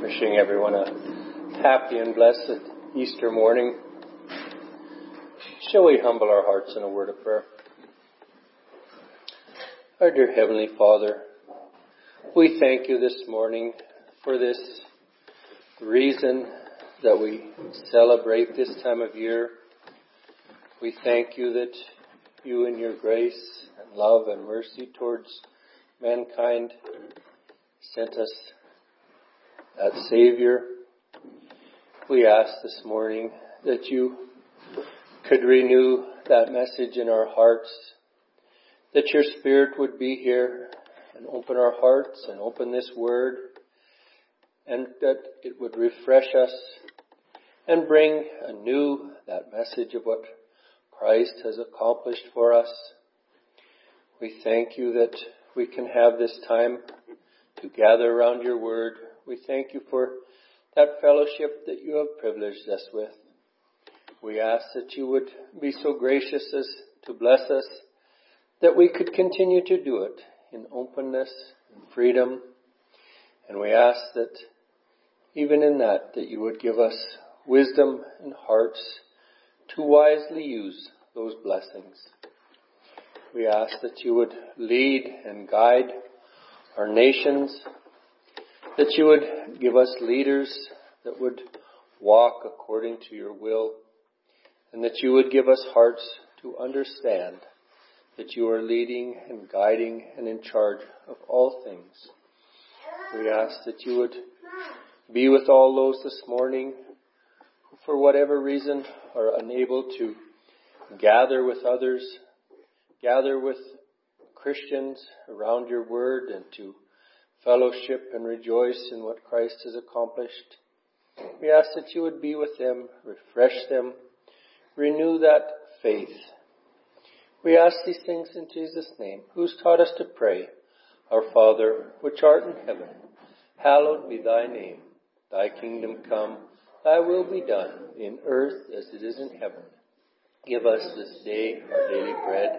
Wishing everyone a happy and blessed Easter morning. Shall we humble our hearts in a word of prayer? Our dear Heavenly Father, we thank you this morning for this reason that we celebrate this time of year. We thank you that you in your grace and love and mercy towards mankind sent us that Savior. We ask this morning that you could renew that message in our hearts, that your Spirit would be here and open our hearts and open this Word, and that it would refresh us and bring anew that message of what Christ has accomplished for us. We thank you that we can have this time to gather around your Word. We thank you for that fellowship that you have privileged us with. We ask that you would be so gracious as to bless us that we could continue to do it in openness and freedom. And we ask that even in that, that you would give us wisdom and hearts to wisely use those blessings. We ask that you would lead and guide our nations, that you would give us leaders that would walk according to your will, and that you would give us hearts to understand that you are leading and guiding and in charge of all things. We ask that you would be with all those this morning who, for whatever reason, are unable to gather with others, gather with Christians around your word and to fellowship and rejoice in what Christ has accomplished. We ask that you would be with them, refresh them, renew that faith. We ask these things in Jesus' name, who's taught us to pray, Our Father, which art in heaven, hallowed be thy name. Thy kingdom come, thy will be done, in earth as it is in heaven. Give us this day our daily bread,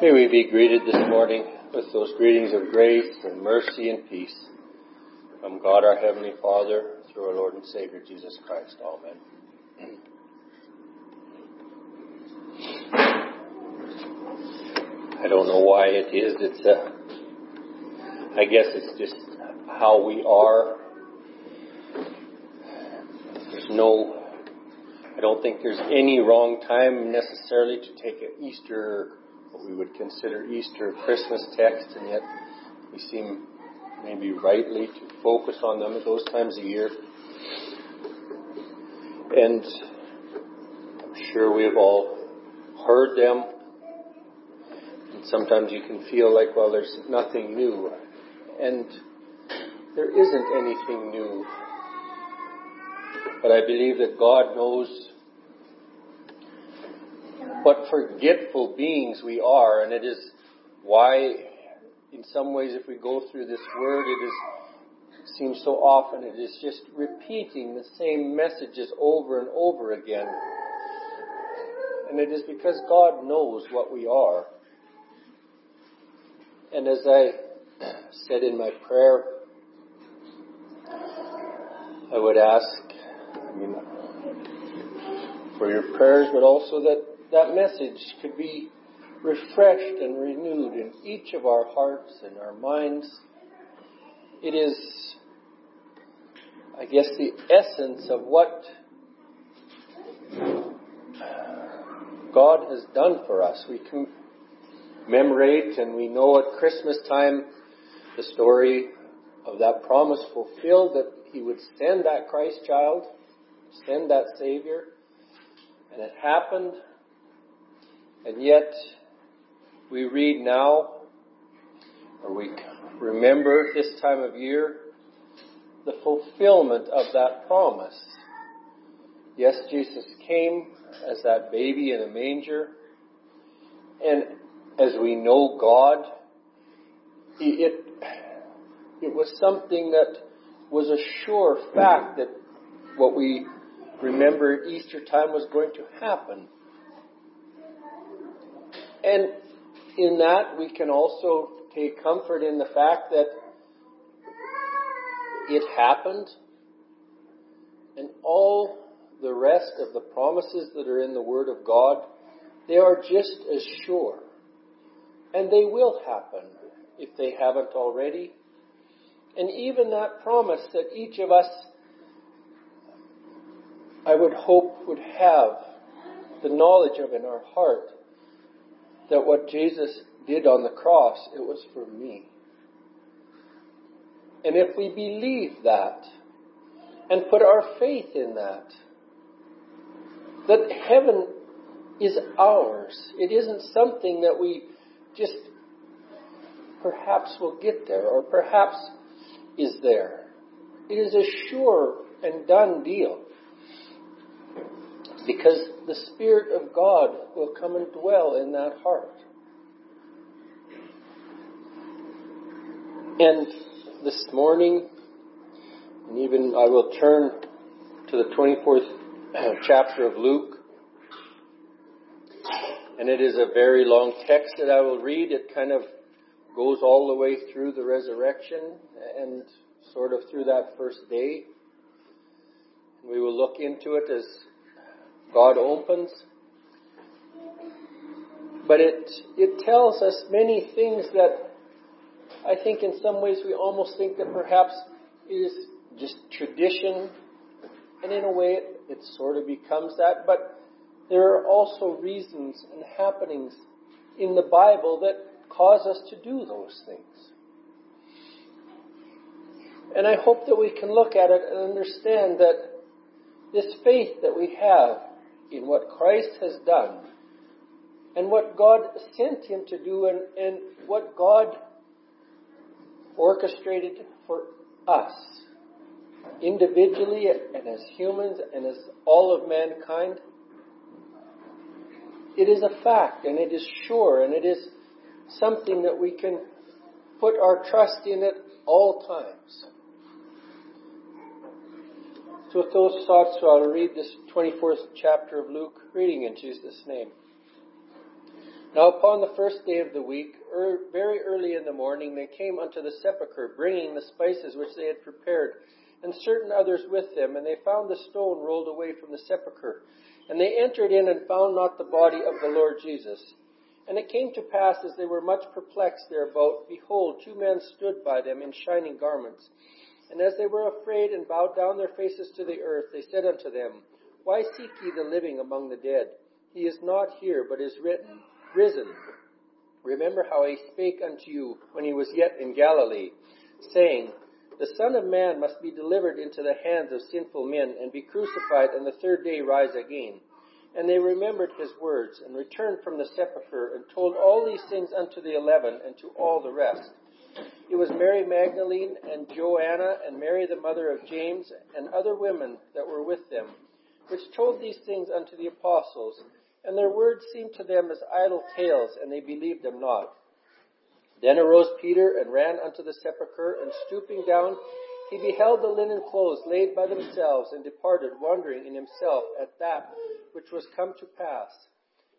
May we be greeted this morning with those greetings of grace and mercy and peace from God our Heavenly Father through our Lord and Savior Jesus Christ. Amen. I don't know why it is. It's a, uh, I guess it's just how we are. There's no I don't think there's any wrong time necessarily to take an Easter what we would consider Easter Christmas text, and yet we seem maybe rightly to focus on them at those times of year. And I'm sure we have all heard them. And sometimes you can feel like, well, there's nothing new. And there isn't anything new. But I believe that God knows what forgetful beings we are, and it is why, in some ways, if we go through this word, it is seems so often it is just repeating the same messages over and over again. And it is because God knows what we are. And as I said in my prayer, I would ask, I mean, for your prayers, but also that that message could be refreshed and renewed in each of our hearts and our minds. It is, I guess, the essence of what God has done for us. We commemorate and we know at Christmas time the story of that promise fulfilled that He would send that Christ child, send that Savior. And it happened and yet, we read now, or we remember this time of year, the fulfillment of that promise. Yes, Jesus came as that baby in a manger, and as we know God, it, it was something that was a sure fact that what we remember at Easter time was going to happen. And in that, we can also take comfort in the fact that it happened, and all the rest of the promises that are in the Word of God, they are just as sure. And they will happen if they haven't already. And even that promise that each of us, I would hope, would have the knowledge of in our heart that what Jesus did on the cross, it was for me. And if we believe that and put our faith in that, that heaven is ours. It isn't something that we just perhaps will get there or perhaps is there. It is a sure and done deal because the Spirit of God will come and dwell in that heart. And this morning, and even I will turn to the 24th chapter of Luke. And it is a very long text that I will read. It kind of goes all the way through the resurrection and sort of through that first day. We will look into it as God opens. But it, it tells us many things that I think in some ways we almost think that perhaps is just tradition. And in a way it, it sort of becomes that. But there are also reasons and happenings in the Bible that cause us to do those things. And I hope that we can look at it and understand that this faith that we have in what Christ has done and what God sent him to do and, and what God orchestrated for us individually and as humans and as all of mankind. It is a fact and it is sure and it is something that we can put our trust in at all times. So with those thoughts, I'll read this 24th chapter of Luke, reading in Jesus' name. Now upon the first day of the week, er, very early in the morning, they came unto the sepulchre, bringing the spices which they had prepared, and certain others with them, and they found the stone rolled away from the sepulchre. And they entered in and found not the body of the Lord Jesus. And it came to pass, as they were much perplexed thereabout, behold, two men stood by them in shining garments. And as they were afraid and bowed down their faces to the earth, they said unto them, Why seek ye the living among the dead? He is not here, but is written, risen. Remember how he spake unto you when he was yet in Galilee, saying, The Son of Man must be delivered into the hands of sinful men, and be crucified, and the third day rise again. And they remembered his words, and returned from the sepulchre, and told all these things unto the eleven, and to all the rest. It was Mary Magdalene, and Joanna, and Mary the mother of James, and other women that were with them, which told these things unto the apostles. And their words seemed to them as idle tales, and they believed them not. Then arose Peter, and ran unto the sepulchre, and stooping down, he beheld the linen clothes laid by themselves, and departed, wondering in himself at that which was come to pass.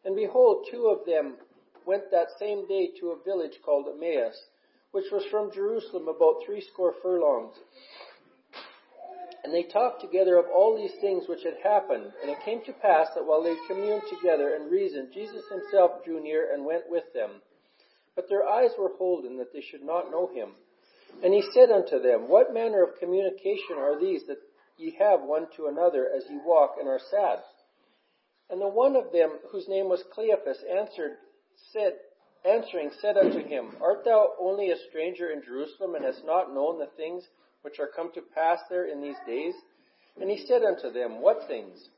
And behold, two of them went that same day to a village called Emmaus, which was from Jerusalem about threescore furlongs. And they talked together of all these things which had happened. And it came to pass that while they communed together and reasoned, Jesus himself drew near and went with them. But their eyes were holden that they should not know him. And he said unto them, What manner of communication are these that ye have one to another as ye walk and are sad? And the one of them, whose name was Cleophas, answered, said, answering, said unto him, Art thou only a stranger in Jerusalem, and hast not known the things which are come to pass there in these days? And he said unto them, What things?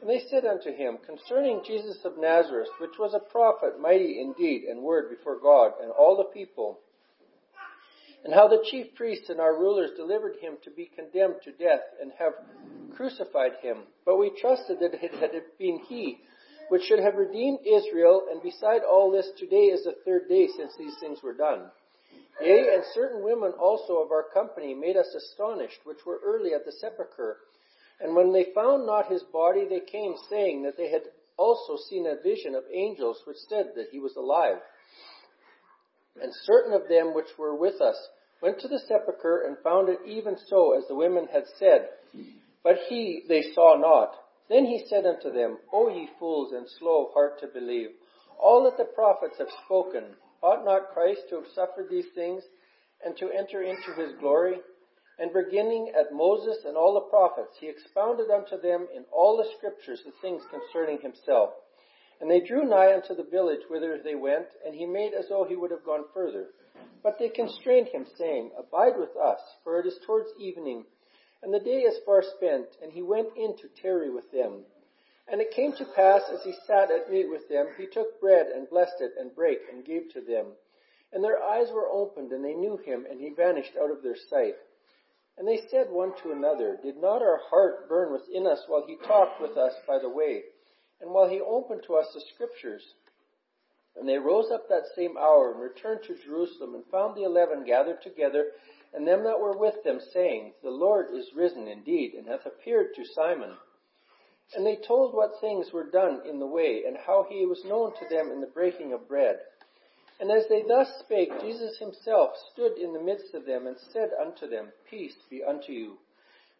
And they said unto him, Concerning Jesus of Nazareth, which was a prophet, mighty in deed and word before God and all the people, and how the chief priests and our rulers delivered him to be condemned to death and have crucified him. But we trusted that it had been he which should have redeemed Israel, and beside all this, today is the third day since these things were done. Yea, and certain women also of our company made us astonished, which were early at the sepulchre. And when they found not his body, they came, saying that they had also seen a vision of angels, which said that he was alive. And certain of them which were with us went to the sepulchre and found it even so as the women had said, but he they saw not. Then he said unto them, O ye fools and slow of heart to believe, all that the prophets have spoken, ought not Christ to have suffered these things and to enter into his glory? And beginning at Moses and all the prophets, he expounded unto them in all the scriptures the things concerning himself. And they drew nigh unto the village whither they went, and he made as though he would have gone further. But they constrained him, saying, Abide with us, for it is towards evening, and the day is far spent, and he went in to tarry with them. And it came to pass, as he sat at meat with them, he took bread and blessed it, and brake, and gave to them. And their eyes were opened, and they knew him, and he vanished out of their sight. And they said one to another, Did not our heart burn within us while he talked with us by the way, and while he opened to us the scriptures? And they rose up that same hour, and returned to Jerusalem, and found the eleven gathered together, and them that were with them, saying, The Lord is risen indeed, and hath appeared to Simon. And they told what things were done in the way, and how he was known to them in the breaking of bread. And as they thus spake, Jesus himself stood in the midst of them, and said unto them, Peace be unto you.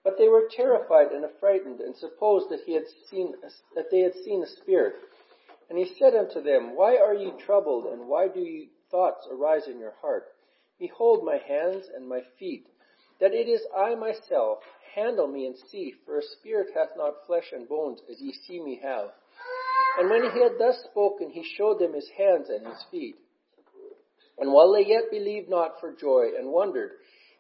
But they were terrified and affrighted, and supposed that he had seen that they had seen a spirit. And he said unto them, Why are ye troubled, and why do ye thoughts arise in your heart? Behold my hands and my feet, that it is I myself. Handle me and see, for a spirit hath not flesh and bones, as ye see me have. And when he had thus spoken, he showed them his hands and his feet. And while they yet believed not for joy and wondered,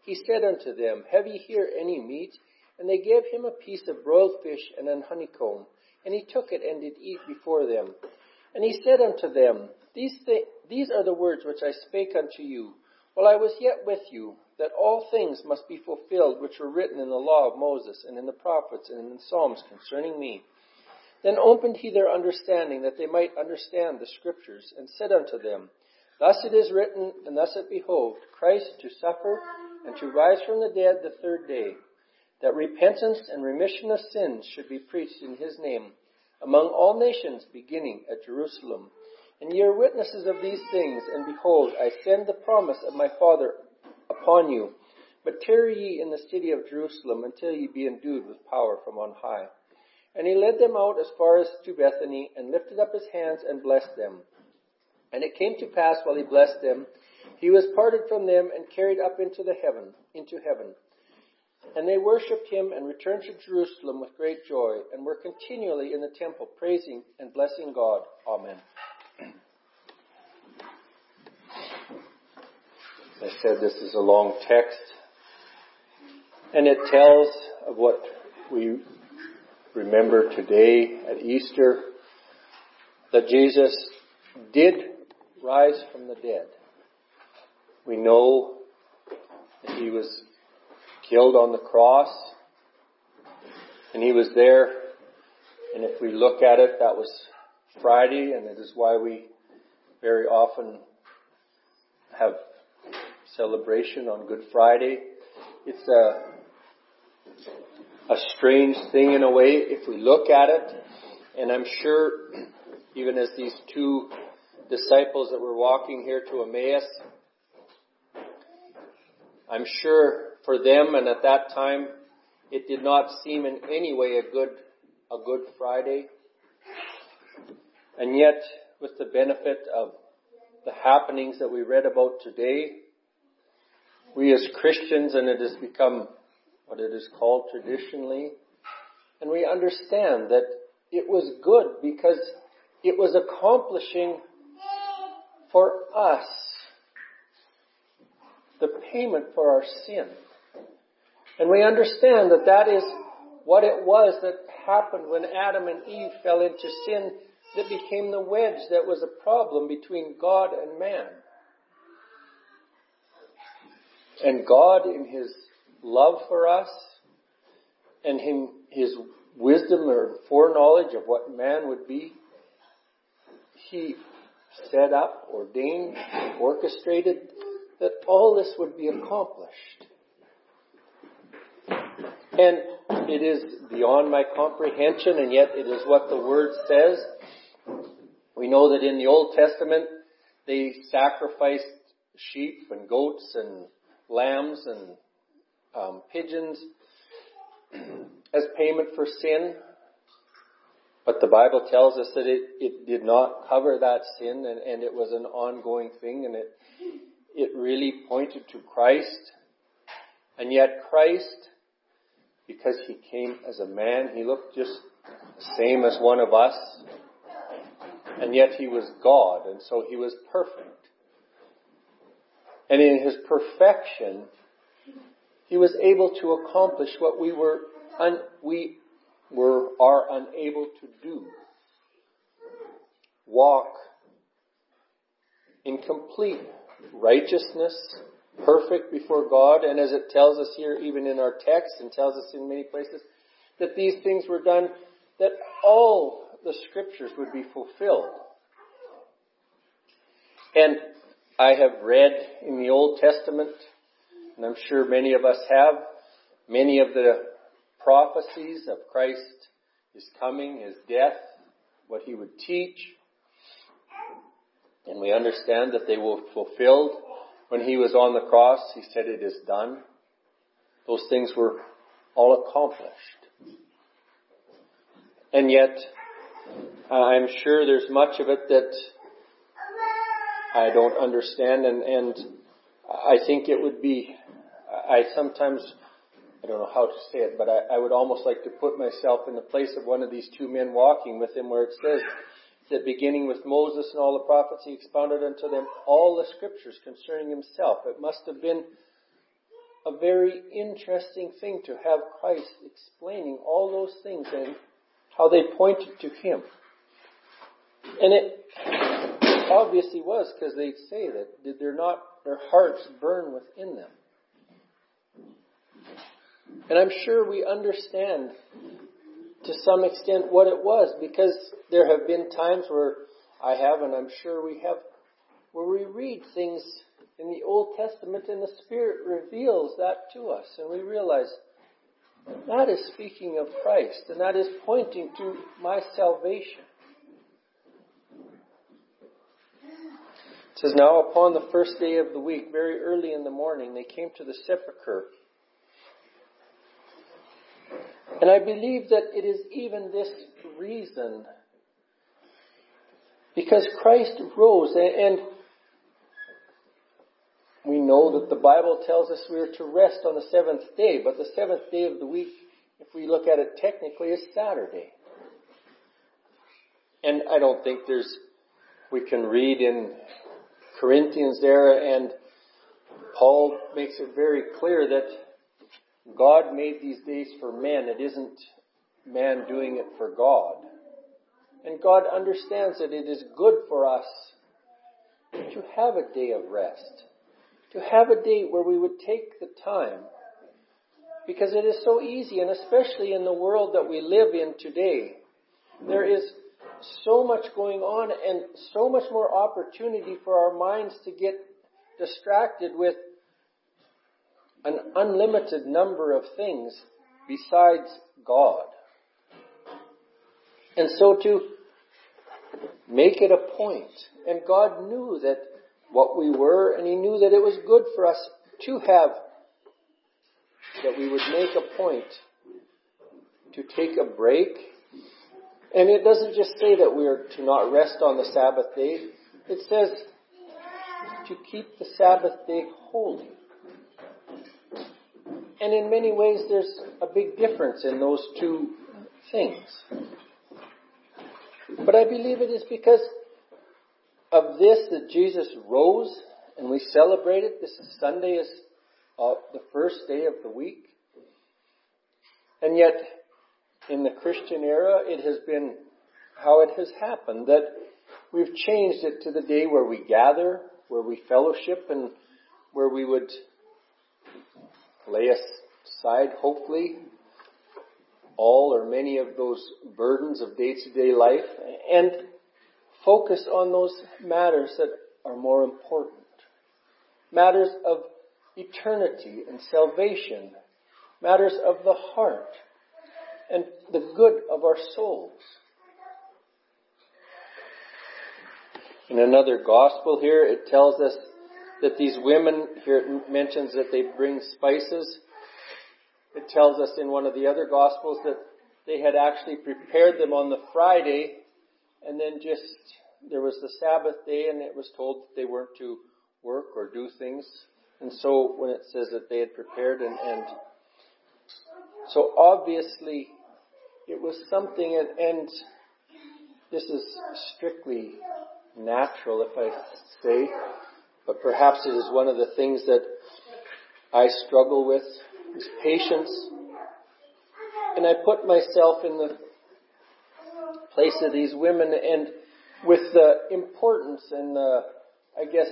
he said unto them, Have ye here any meat? And they gave him a piece of broiled fish and an honeycomb. And he took it and did eat before them. And he said unto them, These, th- these are the words which I spake unto you while I was yet with you, that all things must be fulfilled which were written in the law of Moses and in the prophets and in the Psalms concerning me. Then opened he their understanding that they might understand the scriptures, and said unto them, Thus it is written, and thus it behoved, Christ to suffer and to rise from the dead the third day, that repentance and remission of sins should be preached in his name among all nations, beginning at Jerusalem. And ye are witnesses of these things, and behold, I send the promise of my Father upon you. But tarry ye in the city of Jerusalem until ye be endued with power from on high. And he led them out as far as to Bethany, and lifted up his hands and blessed them. And it came to pass while he blessed them, he was parted from them and carried up into the heaven, into heaven. And they worshipped him and returned to Jerusalem with great joy, and were continually in the temple praising and blessing God. Amen. As I said, this is a long text, and it tells of what we remember today at Easter, that Jesus did rise from the dead. We know that he was killed on the cross, and he was there, and if we look at it, that was Friday, and it is why we very often have celebration on Good Friday. It's a a strange thing in a way if we look at it, and I'm sure even as these two disciples that were walking here to Emmaus, I'm sure for them and at that time it did not seem in any way a good a good Friday. And yet, with the benefit of the happenings that we read about today, we as Christians, and it has become what it is called traditionally, and we understand that it was good because it was accomplishing for us the payment for our sin. And we understand that that is what it was that happened when Adam and Eve fell into sin that became the wedge that was a problem between God and man. And God, in His love for us and in His wisdom or foreknowledge of what man would be, He set up, ordained, orchestrated that all this would be accomplished. And it is beyond my comprehension, and yet it is what the Word says. We know that in the Old Testament, they sacrificed sheep and goats and lambs and um, pigeons as payment for sin. But the Bible tells us that it, it did not cover that sin and, and it was an ongoing thing and it, it really pointed to Christ. And yet Christ because he came as a man. He looked just the same as one of us. And yet he was God, and so he was perfect. And in his perfection, he was able to accomplish what we were un- we were are unable to do. Walk in complete righteousness perfect before God, and as it tells us here, even in our text, and tells us in many places, that these things were done, that all the scriptures would be fulfilled. And I have read in the Old Testament, and I'm sure many of us have, many of the prophecies of Christ, His coming, His death, what He would teach, and we understand that they were fulfilled when he was on the cross, he said, It is done. Those things were all accomplished. And yet, I'm sure there's much of it that I don't understand, and, and I think it would be, I sometimes, I don't know how to say it, but I, I would almost like to put myself in the place of one of these two men walking with him where it says, that beginning with Moses and all the prophets, he expounded unto them all the scriptures concerning himself. It must have been a very interesting thing to have Christ explaining all those things and how they pointed to him. And it obviously was because they say that did their not their hearts burn within them. And I'm sure we understand to some extent what it was because there have been times where I have, and I'm sure we have, where we read things in the Old Testament and the Spirit reveals that to us, and we realize that is speaking of Christ, and that is pointing to my salvation. Says, Now upon the first day of the week, very early in the morning, they came to the sepulchre. And I believe that it is even this reason, because Christ rose, and we know that the Bible tells us we are to rest on the seventh day, but the seventh day of the week, if we look at it technically, is Saturday. And I don't think there's, we can read in Corinthians there, and Paul makes it very clear that God made these days for men. It isn't man doing it for God. And God understands that it is good for us to have a day of rest, to have a day where we would take the time. Because it is so easy, and especially in the world that we live in today, there is so much going on and so much more opportunity for our minds to get distracted with an unlimited number of things besides God. And so to make it a point, and God knew that what we were, and He knew that it was good for us to have, that we would make a point to take a break and it doesn't just say that we are to not rest on the Sabbath day. It says to keep the Sabbath day holy. And in many ways, there's a big difference in those two things. But I believe it is because of this that Jesus rose and we celebrate it. This is Sunday is uh, the first day of the week. And yet, in the Christian era, it has been how it has happened that we've changed it to the day where we gather, where we fellowship, and where we would lay aside, hopefully, all or many of those burdens of day to day life and focus on those matters that are more important. Matters of eternity and salvation. Matters of the heart and the good of our souls. In another gospel here, it tells us that these women, here it mentions that they bring spices. It tells us in one of the other gospels that they had actually prepared them on the Friday and then just, there was the Sabbath day and it was told that they weren't to work or do things. And so when it says that they had prepared and, and so obviously it was something, and, and this is strictly natural, if I say, but perhaps it is one of the things that I struggle with is patience. And I put myself in the place of these women and with the importance and the, I guess,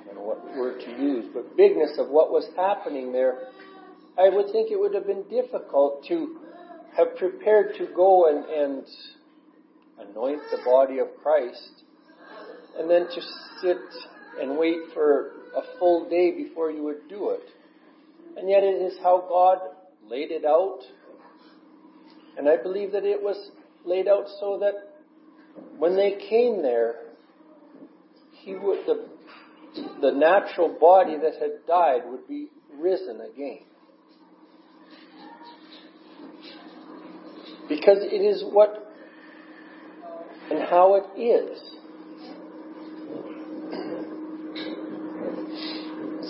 I don't know what word to use, but bigness of what was happening there I would think it would have been difficult to have prepared to go and, and anoint the body of Christ and then to sit and wait for a full day before you would do it. And yet it is how God laid it out. And I believe that it was laid out so that when they came there, he would, the, the natural body that had died would be risen again. Because it is what and how it is.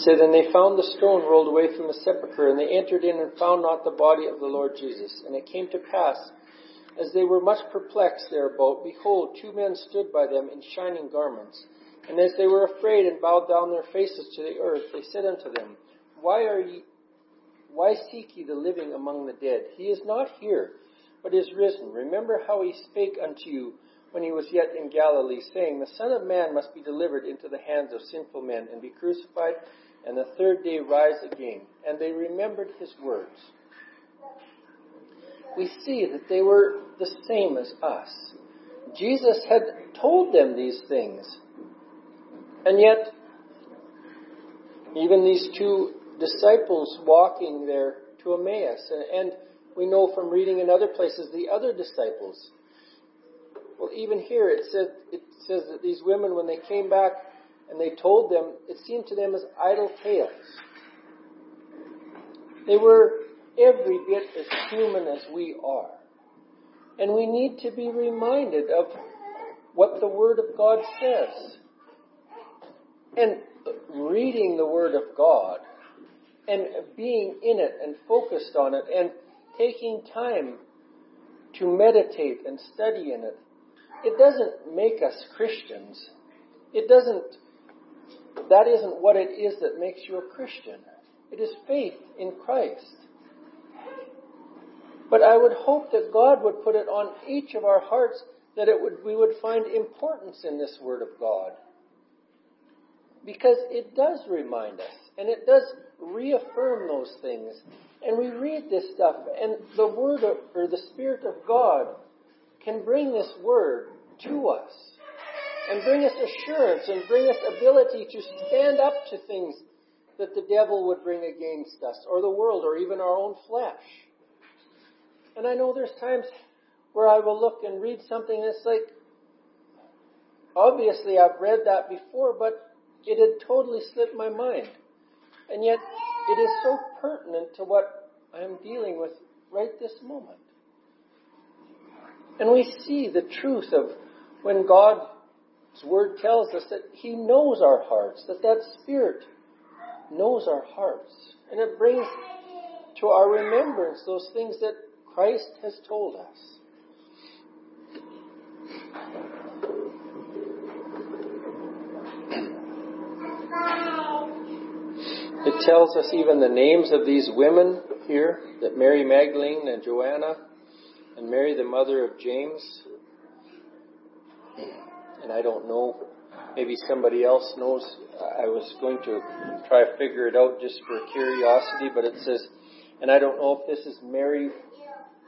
Said, And they found the stone rolled away from the sepulchre, and they entered in and found not the body of the Lord Jesus. And it came to pass, as they were much perplexed thereabout, behold, two men stood by them in shining garments. And as they were afraid and bowed down their faces to the earth, they said unto them, Why are ye, why seek ye the living among the dead? He is not here, but is risen. Remember how he spake unto you when he was yet in Galilee, saying, The Son of Man must be delivered into the hands of sinful men and be crucified, and the third day rise again. And they remembered his words. We see that they were the same as us. Jesus had told them these things. And yet, even these two disciples walking there to Emmaus, and, and we know from reading in other places the other disciples Well, even here it says it says that these women, when they came back and they told them, it seemed to them as idle tales. They were every bit as human as we are. And we need to be reminded of what the Word of God says. And reading the Word of God and being in it and focused on it and taking time to meditate and study in it, it doesn't make us Christians. It doesn't, that isn't what it is that makes you a Christian. It is faith in Christ. But I would hope that God would put it on each of our hearts that it would, we would find importance in this Word of God. Because it does remind us, and it does reaffirm those things. And we read this stuff, and the Word of, or the Spirit of God can bring this Word to us and bring us assurance and bring us ability to stand up to things that the devil would bring against us or the world or even our own flesh. And I know there's times where I will look and read something that's like, obviously I've read that before, but it had totally slipped my mind. And yet it is so pertinent to what I am dealing with right this moment. And we see the truth of when God's Word tells us that He knows our hearts, that that Spirit knows our hearts. And it brings to our remembrance those things that Christ has told us. It tells us even the names of these women here, that Mary Magdalene and Joanna and Mary the mother of James. And I don't know, maybe somebody else knows. I was going to try to figure it out just for curiosity, but it says, and I don't know if this is Mary,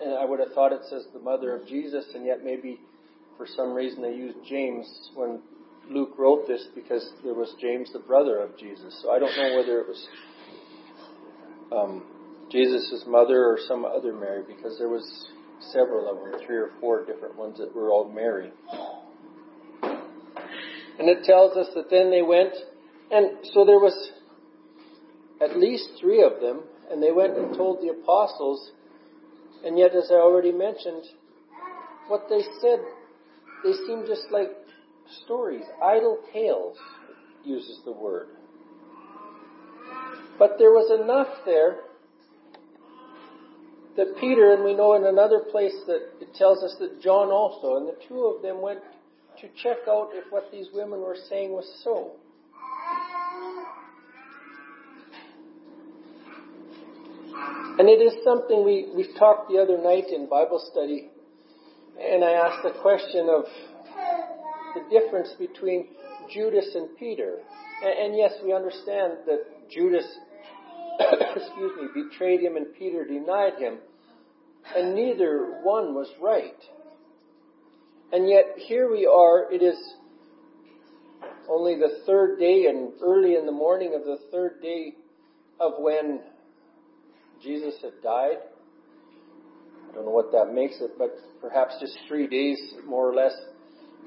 and I would have thought it says the mother of Jesus, and yet maybe for some reason they used James when Luke wrote this because there was James, the brother of Jesus. So I don't know whether it was um, Jesus' mother or some other Mary, because there was several of them, three or four different ones that were all Mary. And it tells us that then they went, and so there was at least three of them, and they went and told the apostles, and yet, as I already mentioned, what they said, they seemed just like stories, idle tales, uses the word. But there was enough there that Peter, and we know in another place that it tells us that John also, and the two of them went to check out if what these women were saying was so. And it is something we, we talked the other night in Bible study, and I asked the question of the difference between Judas and Peter. And, and yes, we understand that Judas, excuse me, betrayed him and Peter denied him, and neither one was right. And yet here we are, it is only the third day and early in the morning of the third day of when Jesus had died. I don't know what that makes it, but perhaps just three days more or less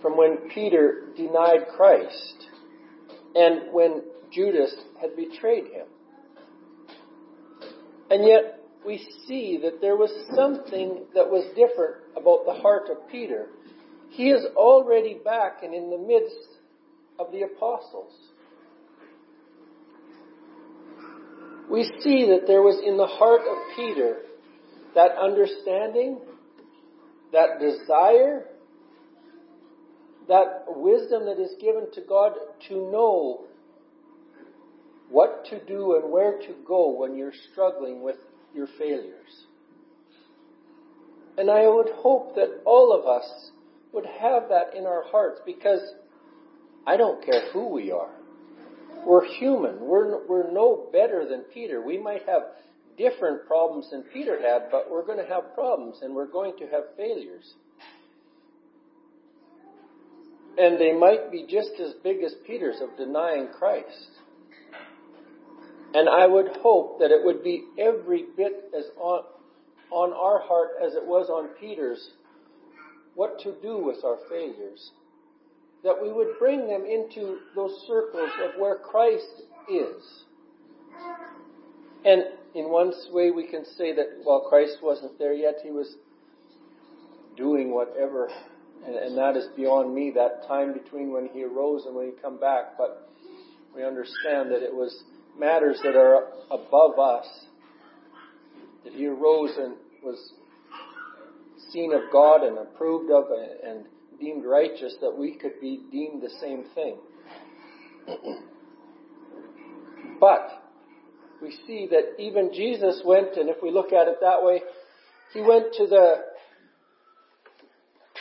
from when Peter denied Christ and when Judas had betrayed him. And yet we see that there was something that was different about the heart of Peter. He is already back and in the midst of the apostles. We see that there was in the heart of Peter that understanding, that desire, that wisdom that is given to God to know what to do and where to go when you're struggling with your failures. And I would hope that all of us would have that in our hearts because I don't care who we are. We're human. We're, we're no better than Peter. We might have different problems than Peter had, but we're going to have problems and we're going to have failures. And they might be just as big as Peter's of denying Christ. And I would hope that it would be every bit as on, on our heart as it was on Peter's what to do with our failures, that we would bring them into those circles of where Christ is. And in one way, we can say that while Christ wasn't there yet, he was doing whatever, and, and that is beyond me, that time between when he arose and when he come back. But we understand that it was matters that are above us, that he arose and was seen of God and approved of and deemed righteous, that we could be deemed the same thing. but we see that even Jesus went, and if we look at it that way, he went to the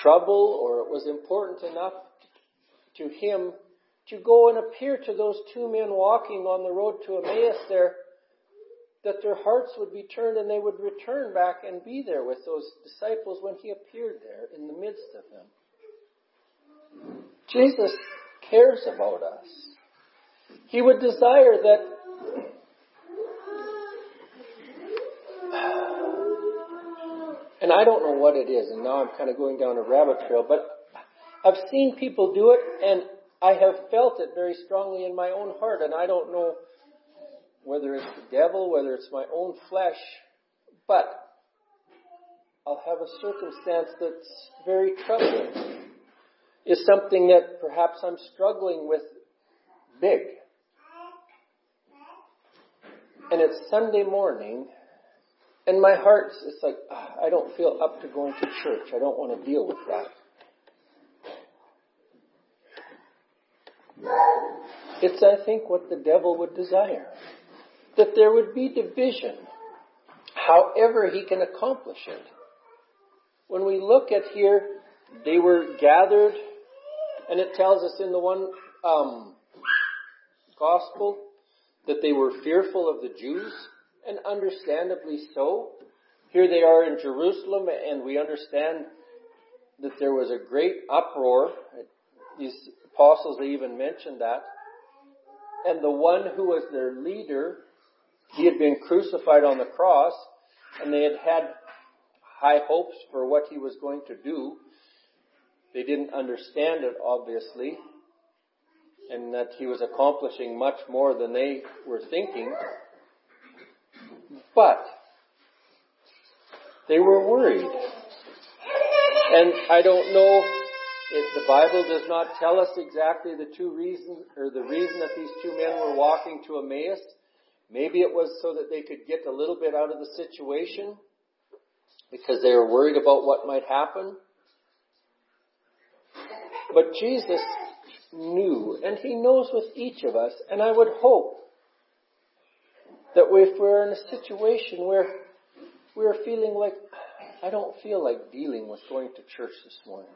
trouble, or it was important enough to him to go and appear to those two men walking on the road to Emmaus there, that their hearts would be turned and they would return back and be there with those disciples when he appeared there in the midst of them. Jesus cares about us. He would desire that and I don't know what it is, and now I'm kind of going down a rabbit trail, but I've seen people do it, and I have felt it very strongly in my own heart, and I don't know whether it's the devil, whether it's my own flesh, but I'll have a circumstance that's very troubling. Is something that perhaps I'm struggling with big. And it's Sunday morning, and my heart is like, ah, I don't feel up to going to church. I don't want to deal with that. It's, I think, what the devil would desire. That there would be division, however he can accomplish it. When we look at here, they were gathered, and it tells us in the one um, gospel that they were fearful of the Jews, and understandably so. Here they are in Jerusalem, and we understand that there was a great uproar. These apostles even mentioned that. And the one who was their leader, he had been crucified on the cross, and they had had high hopes for what he was going to do. They didn't understand it, obviously, and that he was accomplishing much more than they were thinking. But they were worried. And I don't know if the Bible does not tell us exactly the two reasons, or the reason that these two men were walking to Emmaus. Maybe it was so that they could get a little bit out of the situation because they were worried about what might happen. But Jesus knew, and He knows with each of us, and I would hope that if we're in a situation where we're feeling like, I don't feel like dealing with going to church this morning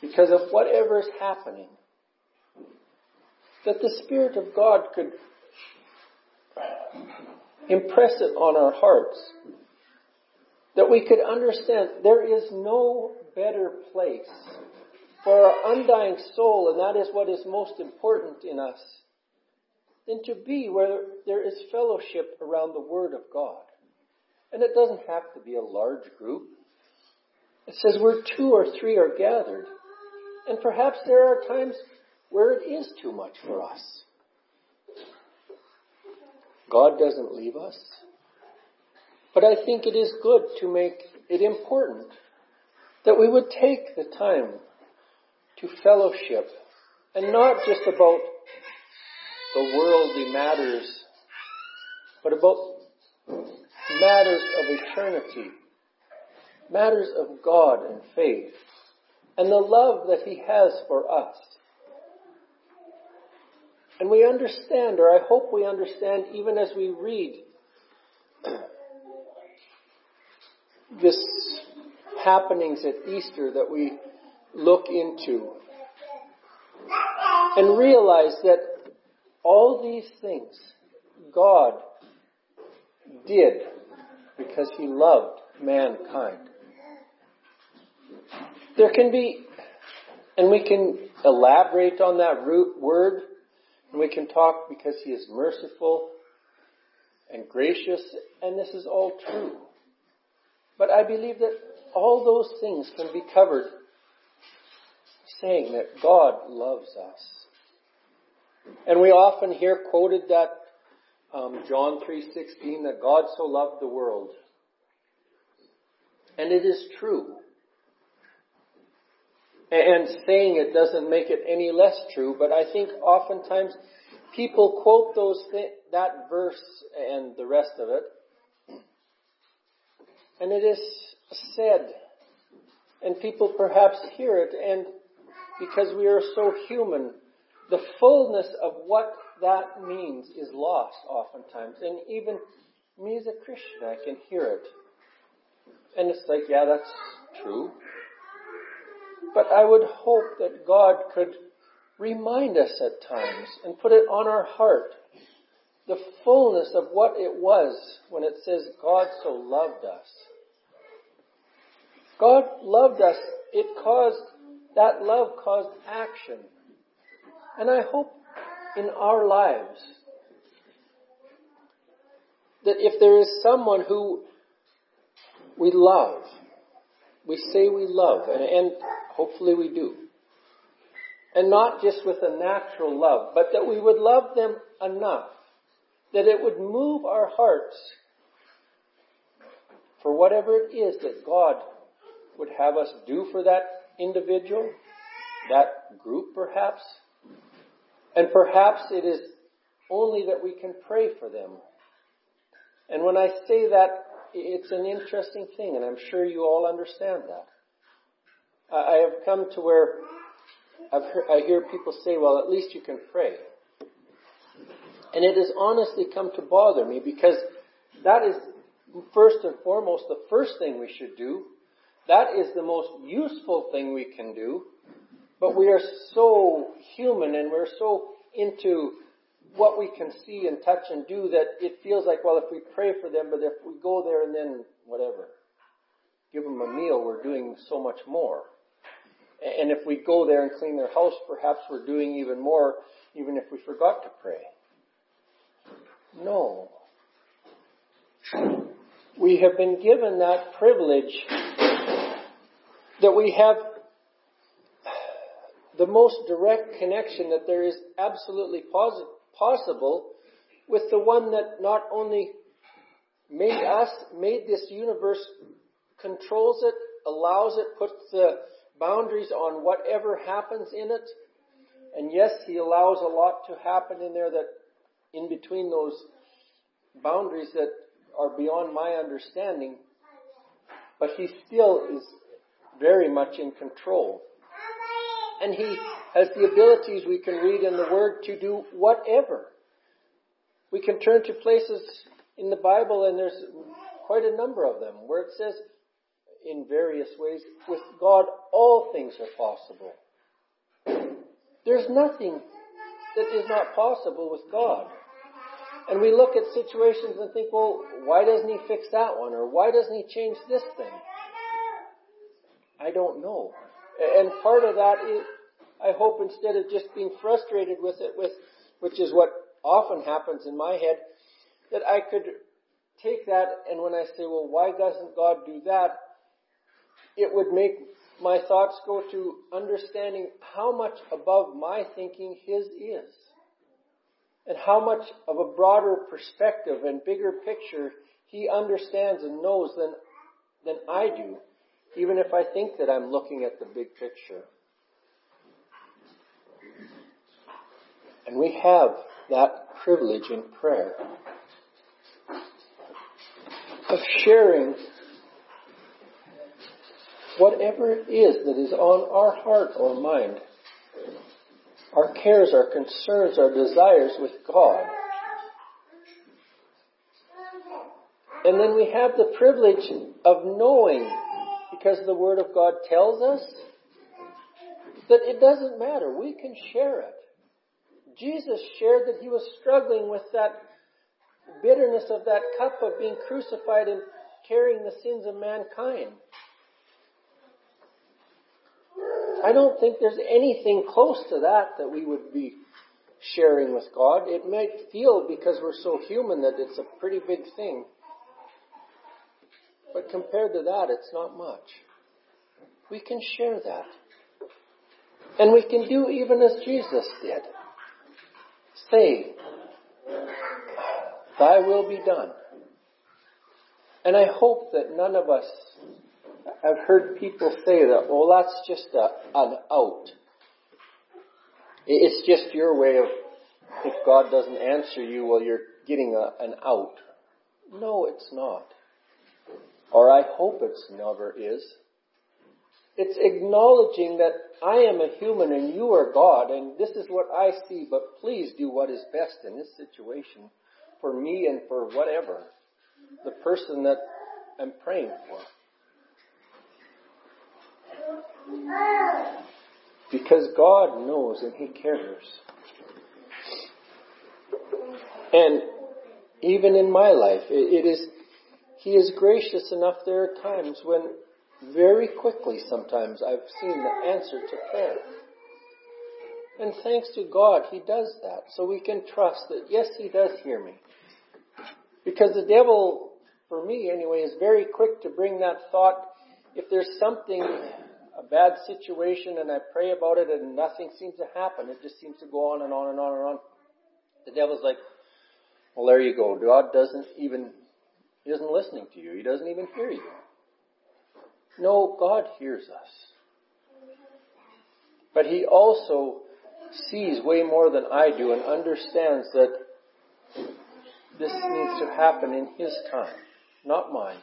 because of whatever is happening, that the Spirit of God could impress it on our hearts. That we could understand there is no better place for our undying soul, and that is what is most important in us, than to be where there is fellowship around the Word of God. And it doesn't have to be a large group. It says where two or three are gathered. And perhaps there are times where it is too much for us. God doesn't leave us. But I think it is good to make it important that we would take the time to fellowship and not just about the worldly matters, but about matters of eternity, matters of God and faith, and the love that He has for us. And we understand, or I hope we understand, even as we read this happenings at Easter that we look into and realize that all these things God did because He loved mankind. There can be, and we can elaborate on that root word, and we can talk because He is merciful and gracious, and this is all true. But I believe that all those things can be covered saying that God loves us. And we often hear quoted that um, John 3:16 that God so loved the world. And it is true. And saying it doesn't make it any less true, but I think oftentimes people quote those th- that verse and the rest of it, and it is said, and people perhaps hear it, and because we are so human, the fullness of what that means is lost oftentimes. And even me as a Christian, I can hear it. And it's like, yeah, that's true. But I would hope that God could remind us at times and put it on our heart the fullness of what it was when it says God so loved us. God loved us. It caused, that love caused action. And I hope in our lives that if there is someone who we love, we say we love, and, and hopefully we do, and not just with a natural love, but that we would love them enough that it would move our hearts for whatever it is that God would have us do for that individual, that group perhaps, and perhaps it is only that we can pray for them. And when I say that, it's an interesting thing, and I'm sure you all understand that. I have come to where i hear people say, well, at least you can pray. And it has honestly come to bother me because that is first and foremost the first thing we should do. That is the most useful thing we can do. But we are so human and we're so into what we can see and touch and do that it feels like, well, if we pray for them, but if we go there and then whatever, give them a meal, we're doing so much more. And if we go there and clean their house, perhaps we're doing even more, even if we forgot to pray. No. We have been given that privilege that we have the most direct connection that there is absolutely possible with the one that not only made us, made this universe, controls it, allows it, puts the boundaries on whatever happens in it. And yes, he allows a lot to happen in there that in between those boundaries that are beyond my understanding, but he still is very much in control and he has the abilities we can read in the Word to do whatever. We can turn to places in the Bible, and there's quite a number of them, where it says in various ways, with God all things are possible. There's nothing that is not possible with God. And we look at situations and think, well, why doesn't he fix that one? Or why doesn't he change this thing? I don't know. And part of that is, I hope instead of just being frustrated with it, with, which is what often happens in my head, that I could take that and when I say, well, why doesn't God do that? It would make my thoughts go to understanding how much above my thinking His is. And how much of a broader perspective and bigger picture He understands and knows than, than I do even if I think that I'm looking at the big picture. And we have that privilege in prayer of sharing whatever it is that is on our heart or mind, our cares, our concerns, our desires with God. And then we have the privilege of knowing because the Word of God tells us that it doesn't matter. We can share it. Jesus shared that he was struggling with that bitterness of that cup of being crucified and carrying the sins of mankind. I don't think there's anything close to that that we would be sharing with God. It might feel because we're so human that it's a pretty big thing. But compared to that, it's not much. We can share that. And we can do even as Jesus did. Say, Thy will be done. And I hope that none of us have heard people say that, well, that's just a, an out. It's just your way of, if God doesn't answer you, well, you're getting a, an out. No, it's not. Or I hope it's never is. It's acknowledging that I am a human and you are God and this is what I see, but please do what is best in this situation for me and for whatever, the person that I'm praying for. Because God knows and He cares. And even in my life, it is, He is gracious enough. There are times when very quickly sometimes I've seen the answer to prayer. And thanks to God, He does that. So we can trust that, yes, He does hear me. Because the devil, for me anyway, is very quick to bring that thought. If there's something, a bad situation, and I pray about it and nothing seems to happen, it just seems to go on and on and on and on. The devil's like, well, there you go. God doesn't even, isn't listening to you. He doesn't even hear you. No, God hears us. But He also sees way more than I do and understands that this needs to happen in His time, not mine.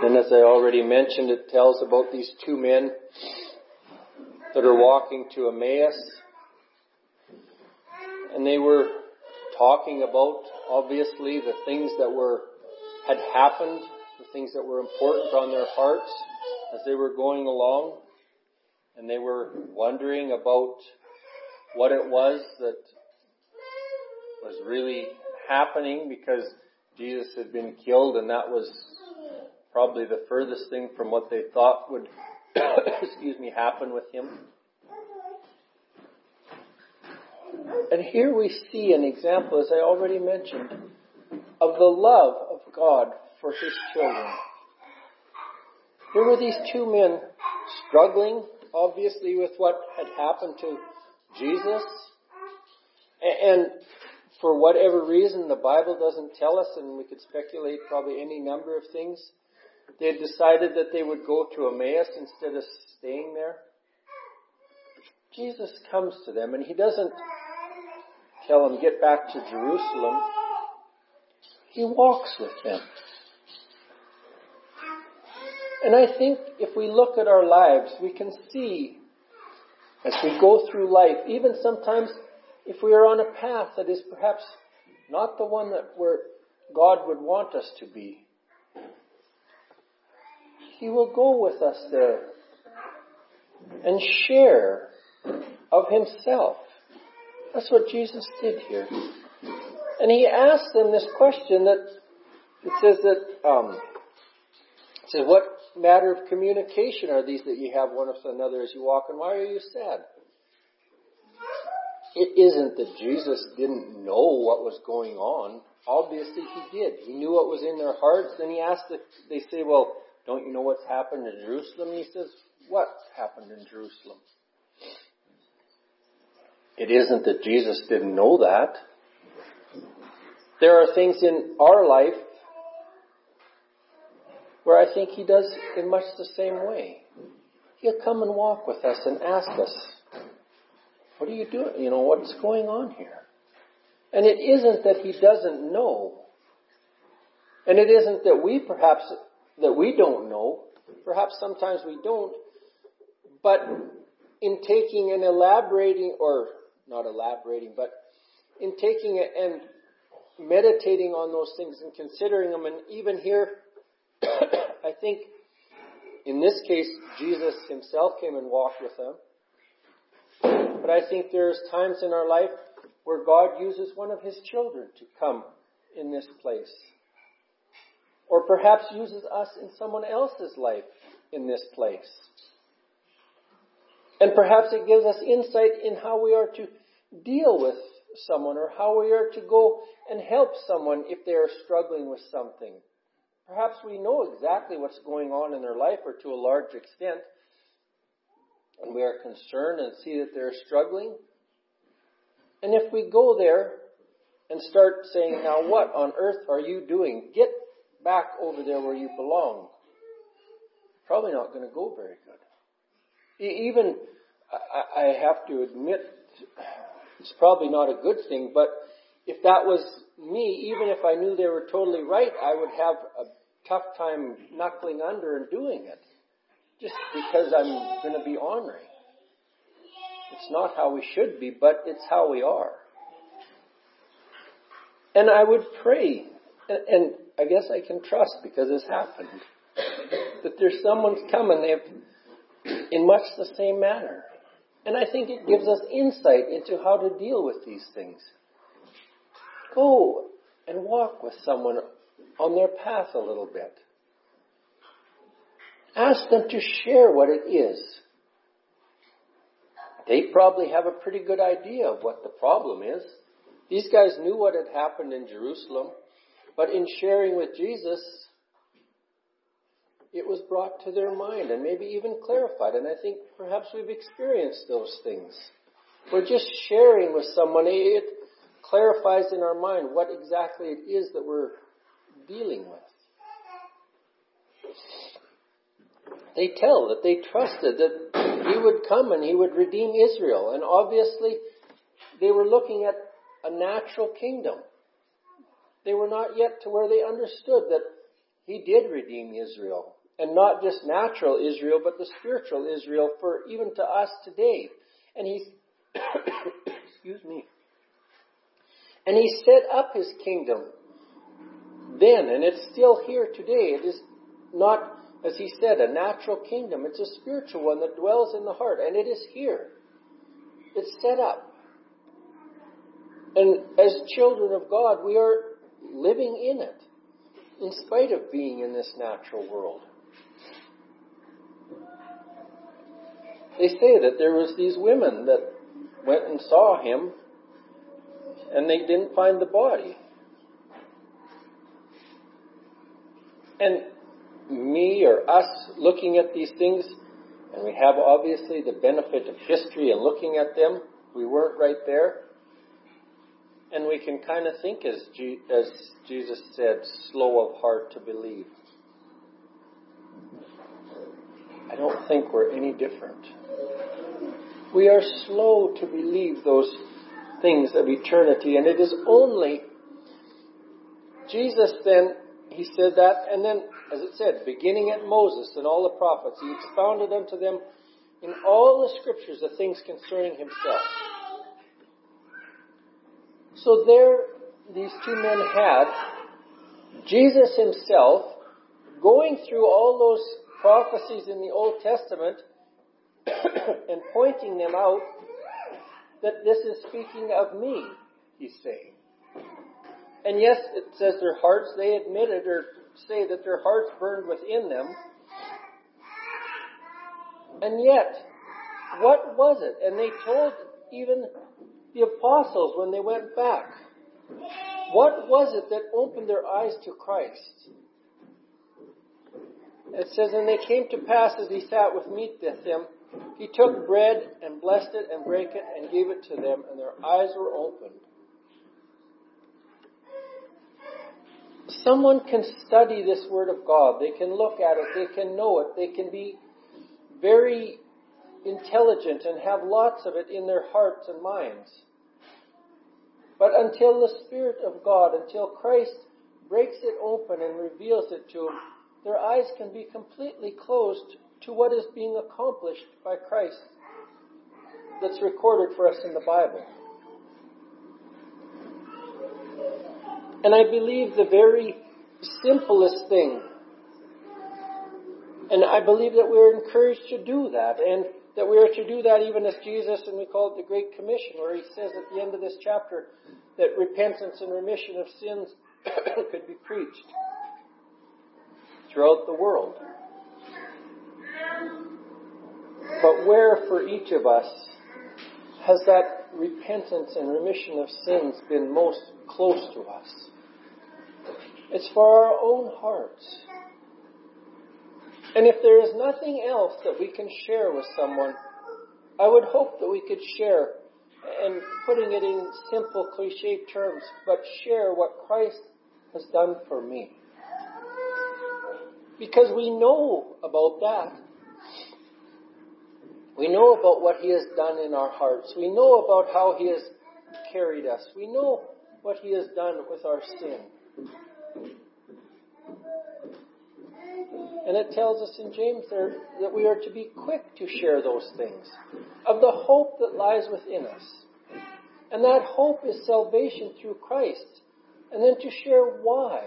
Then, as I already mentioned, it tells about these two men that are walking to Emmaus. And they were talking about, obviously, the things that were, had happened, the things that were important on their hearts as they were going along. And they were wondering about what it was that was really happening because Jesus had been killed and that was probably the furthest thing from what they thought would, excuse me, happen with him. And here we see an example, as I already mentioned, of the love of God for His children. Here were these two men struggling, obviously, with what had happened to Jesus. And for whatever reason, the Bible doesn't tell us, and we could speculate probably any number of things. They had decided that they would go to Emmaus instead of staying there. Jesus comes to them, and He doesn't tell them, get back to Jerusalem. He walks with them. And I think if we look at our lives, we can see as we go through life, even sometimes if we are on a path that is perhaps not the one that where God would want us to be, He will go with us there and share of Himself. That's what Jesus did here. And He asked them this question that it says that um, it says, "What matter of communication are these that you have one with another as you walk, and why are you sad?" It isn't that Jesus didn't know what was going on. Obviously, he did. He knew what was in their hearts. Then he asked if they say, "Well, don't you know what's happened in Jerusalem?" And he says, "What's happened in Jerusalem?" It isn't that Jesus didn't know that. There are things in our life where I think He does in much the same way. He'll come and walk with us and ask us, what are you doing? You know, what's going on here? And it isn't that He doesn't know. And it isn't that we perhaps, that we don't know. Perhaps sometimes we don't. But in taking and elaborating or not elaborating, but in taking it and meditating on those things and considering them, and even here, I think in this case, Jesus himself came and walked with them. But I think there's times in our life where God uses one of his children to come in this place. Or perhaps uses us in someone else's life in this place. And perhaps it gives us insight in how we are to deal with someone or how we are to go and help someone if they are struggling with something. perhaps we know exactly what's going on in their life or to a large extent, and we are concerned and see that they're struggling. And if we go there and start saying, now what on earth are you doing? Get back over there where you belong. Probably not going to go very good. Even, I have to admit, it's probably not a good thing, but if that was me, even if I knew they were totally right, I would have a tough time knuckling under and doing it. Just because I'm going to be ornery. It's not how we should be, but it's how we are. And I would pray, and I guess I can trust because it's happened, that there's someone's coming, they've, in much the same manner. And I think it gives us insight into how to deal with these things. Go and walk with someone on their path a little bit. Ask them to share what it is. They probably have a pretty good idea of what the problem is. These guys knew what had happened in Jerusalem, but in sharing with Jesus, it was brought to their mind and maybe even clarified. And I think perhaps we've experienced those things. We're just sharing with someone. It clarifies in our mind what exactly it is that we're dealing with. They tell that they trusted that he would come and he would redeem Israel. And obviously, they were looking at a natural kingdom. They were not yet to where they understood that he did redeem Israel. And not just natural Israel, but the spiritual Israel for even to us today. And he's, excuse me. And he set up his kingdom then, and it's still here today. It is not, as he said, a natural kingdom. It's a spiritual one that dwells in the heart, and it is here. It's set up. And as children of God, we are living in it, in spite of being in this natural world. They say that there was these women that went and saw him and they didn't find the body. And me or us looking at these things, and we have obviously the benefit of history and looking at them, we weren't right there. And we can kind of think, as, G- as Jesus said, slow of heart to believe. I don't think we're any different. We are slow to believe those things of eternity. And it is only Jesus then, he said that, and then, as it said, beginning at Moses and all the prophets, he expounded unto them in all the scriptures the things concerning himself. So there, these two men had Jesus himself going through all those prophecies in the Old Testament and pointing them out that this is speaking of me, he's saying. And yes, it says their hearts, they admitted or say that their hearts burned within them. And yet, what was it? And they told even the apostles when they went back. What was it that opened their eyes to Christ? It says, And they came to pass as he sat with meat with them, he took bread and blessed it and brake it and gave it to them, and their eyes were opened. Someone can study this Word of God. They can look at it. They can know it. They can be very intelligent and have lots of it in their hearts and minds. But until the Spirit of God, until Christ breaks it open and reveals it to them, their eyes can be completely closed to what is being accomplished by Christ that's recorded for us in the Bible. And I believe the very simplest thing, and I believe that we're encouraged to do that, and that we are to do that even as Jesus, and we call it the Great Commission, where he says at the end of this chapter that repentance and remission of sins could be preached throughout the world. But where for each of us has that repentance and remission of sins been most close to us? It's for our own hearts. And if there is nothing else that we can share with someone, I would hope that we could share, and putting it in simple cliche terms, but share what Christ has done for me. Because we know about that. We know about what He has done in our hearts. We know about how He has carried us. We know what He has done with our sin. And it tells us in James there that we are to be quick to share those things of the hope that lies within us. And that hope is salvation through Christ. And then to share why.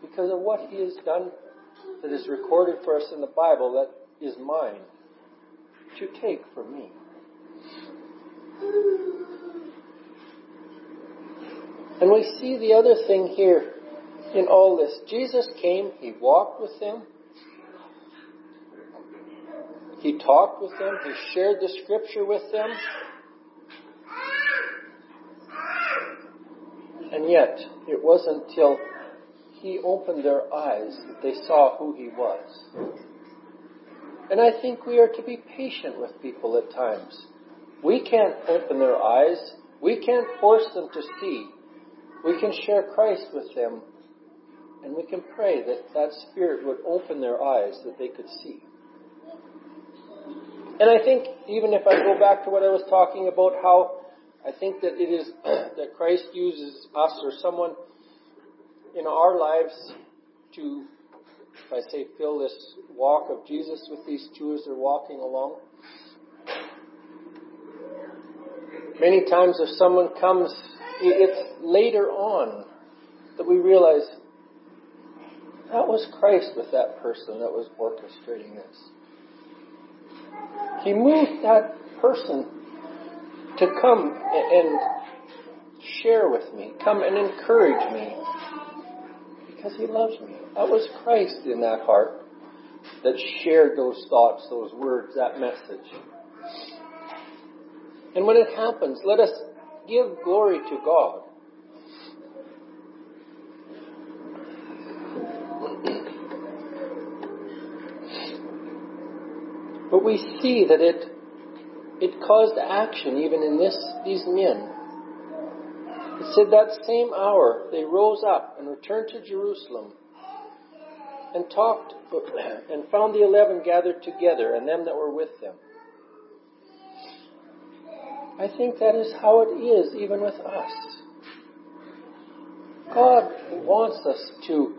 Because of what He has done that is recorded for us in the Bible that is mine to take from me. And we see the other thing here in all this. Jesus came, He walked with them, He talked with them, He shared the scripture with them. And yet, it wasn't until He opened their eyes they saw who He was. And I think we are to be patient with people at times. We can't open their eyes. We can't force them to see. We can share Christ with them and we can pray that that Spirit would open their eyes that they could see. And I think even if I go back to what I was talking about, how I think that it is that Christ uses us or someone in our lives to, if I say, fill this walk of Jesus with these two as they're walking along. Many times if someone comes, it's later on that we realize that was Christ with that person that was orchestrating this. He moved that person to come and share with me, come and encourage me, because he loves me. That was Christ in that heart that shared those thoughts, those words, that message. And when it happens, let us give glory to God. But we see that it, it caused action even in this, these men. It said that same hour they rose up and returned to Jerusalem and talked and found the eleven gathered together and them that were with them. I think that is how it is even with us. God wants us to,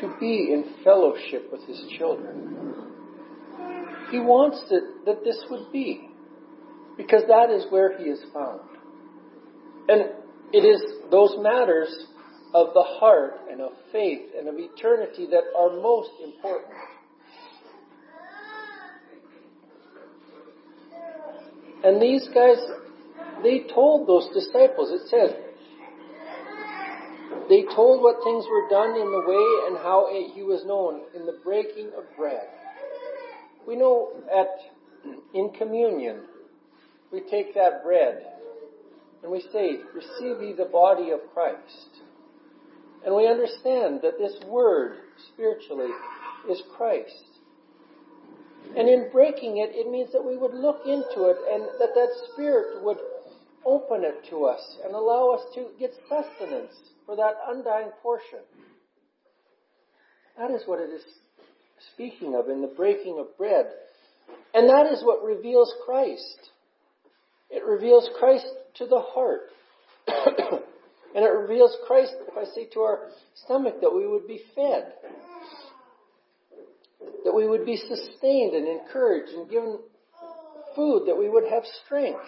to be in fellowship with His children. He wants that, that this would be. Because that is where He is found. And it is those matters of the heart and of faith and of eternity that are most important. And these guys, they told those disciples, it said, they told what things were done in the way and how he was known in the breaking of bread. We know at in communion, we take that bread and we say, Receive ye the body of Christ. And we understand that this word, spiritually, is Christ. And in breaking it, it means that we would look into it and that that Spirit would open it to us and allow us to get sustenance for that undying portion. That is what it is speaking of in the breaking of bread. And that is what reveals Christ. It reveals Christ to the heart. and it reveals Christ, if I say to our stomach, that we would be fed. That we would be sustained and encouraged and given food, that we would have strength,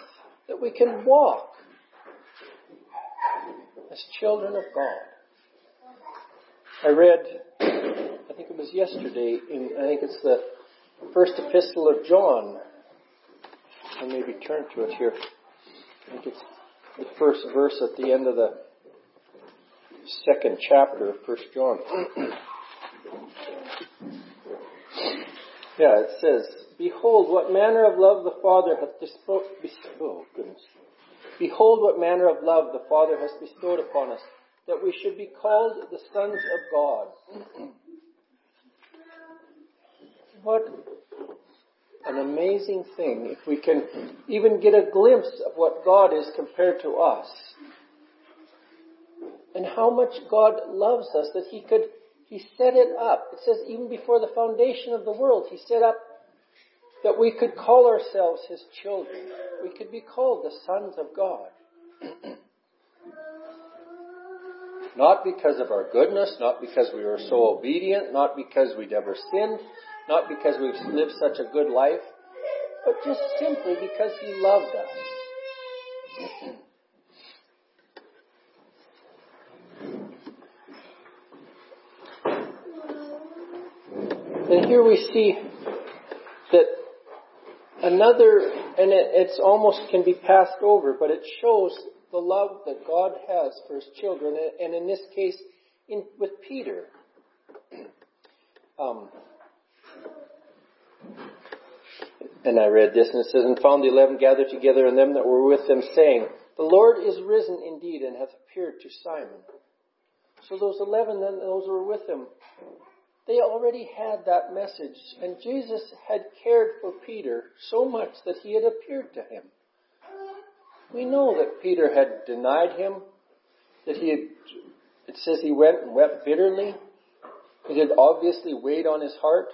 that we can walk as children of God. I read I think it was yesterday. In, I think it's the first epistle of John. I maybe turn to it here. I think it's the first verse at the end of the second chapter of First John. yeah, it says, "Behold, what manner of love the Father hath bestowed." Oh goodness! Behold, what manner of love the Father has bestowed upon us, that we should be called the sons of God. what an amazing thing if we can even get a glimpse of what God is compared to us. And how much God loves us that He could, He set it up. It says even before the foundation of the world, He set up that we could call ourselves His children. We could be called the sons of God. not because of our goodness, not because we were so obedient, not because we'd ever sinned, not because we've lived such a good life, but just simply because He loved us. And here we see that another, and it, it's almost can be passed over, but it shows the love that God has for His children, and in this case, in, with Peter. Um, and I read this, and it says, And found the eleven gathered together, and them that were with them, saying, The Lord is risen indeed, and hath appeared to Simon. So those eleven, then those who were with him, they already had that message, and Jesus had cared for Peter so much that he had appeared to him. We know that Peter had denied him, that he had, it says he went and wept bitterly. It had obviously weighed on his heart.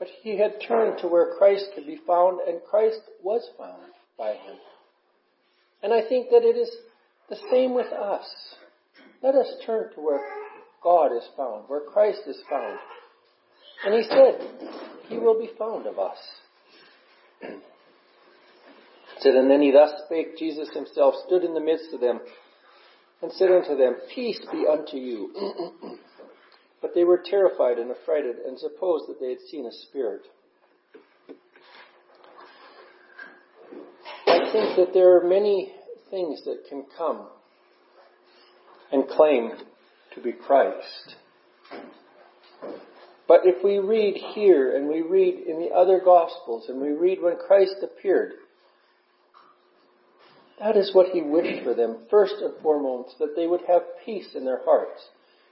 But he had turned to where Christ could be found, and Christ was found by him. And I think that it is the same with us. Let us turn to where God is found, where Christ is found. And he said, He will be found of us. said, and then he thus spake, Jesus himself stood in the midst of them and said unto them, Peace be unto you. but they were terrified and affrighted and supposed that they had seen a spirit. I think that there are many things that can come and claim to be Christ. But if we read here and we read in the other Gospels and we read when Christ appeared, that is what he wished for them, first and foremost, that they would have peace in their hearts.